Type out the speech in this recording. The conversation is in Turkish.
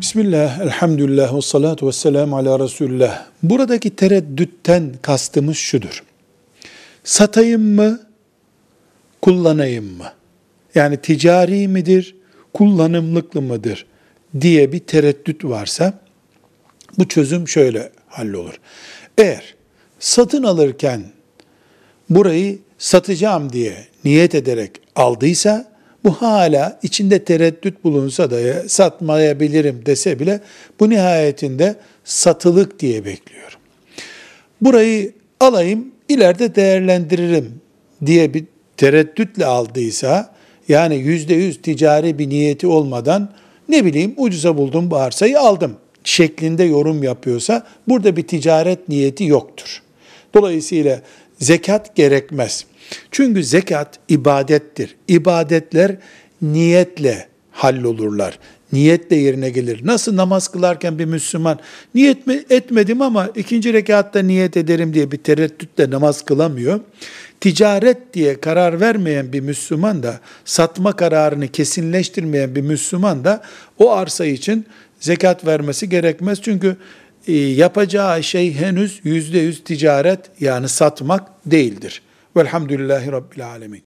Bismillah, elhamdülillah, ve salatu ve selamu ala Resulullah. Buradaki tereddütten kastımız şudur. Satayım mı, kullanayım mı? Yani ticari midir, kullanımlıklı mıdır diye bir tereddüt varsa, bu çözüm şöyle hallolur. Eğer satın alırken burayı satacağım diye niyet ederek aldıysa, bu hala içinde tereddüt bulunsa da ya, satmayabilirim dese bile bu nihayetinde satılık diye bekliyorum. Burayı alayım ileride değerlendiririm diye bir tereddütle aldıysa yani yüzde yüz ticari bir niyeti olmadan ne bileyim ucuza buldum bu arsayı aldım şeklinde yorum yapıyorsa burada bir ticaret niyeti yoktur. Dolayısıyla zekat gerekmez. Çünkü zekat ibadettir. İbadetler niyetle hallolurlar. Niyetle yerine gelir. Nasıl namaz kılarken bir Müslüman niyet mi etmedim ama ikinci rekatta niyet ederim diye bir tereddütle namaz kılamıyor. Ticaret diye karar vermeyen bir Müslüman da satma kararını kesinleştirmeyen bir Müslüman da o arsa için zekat vermesi gerekmez. Çünkü yapacağı şey henüz yüzde yüz ticaret yani satmak değildir. Velhamdülillahi Rabbil Alemin.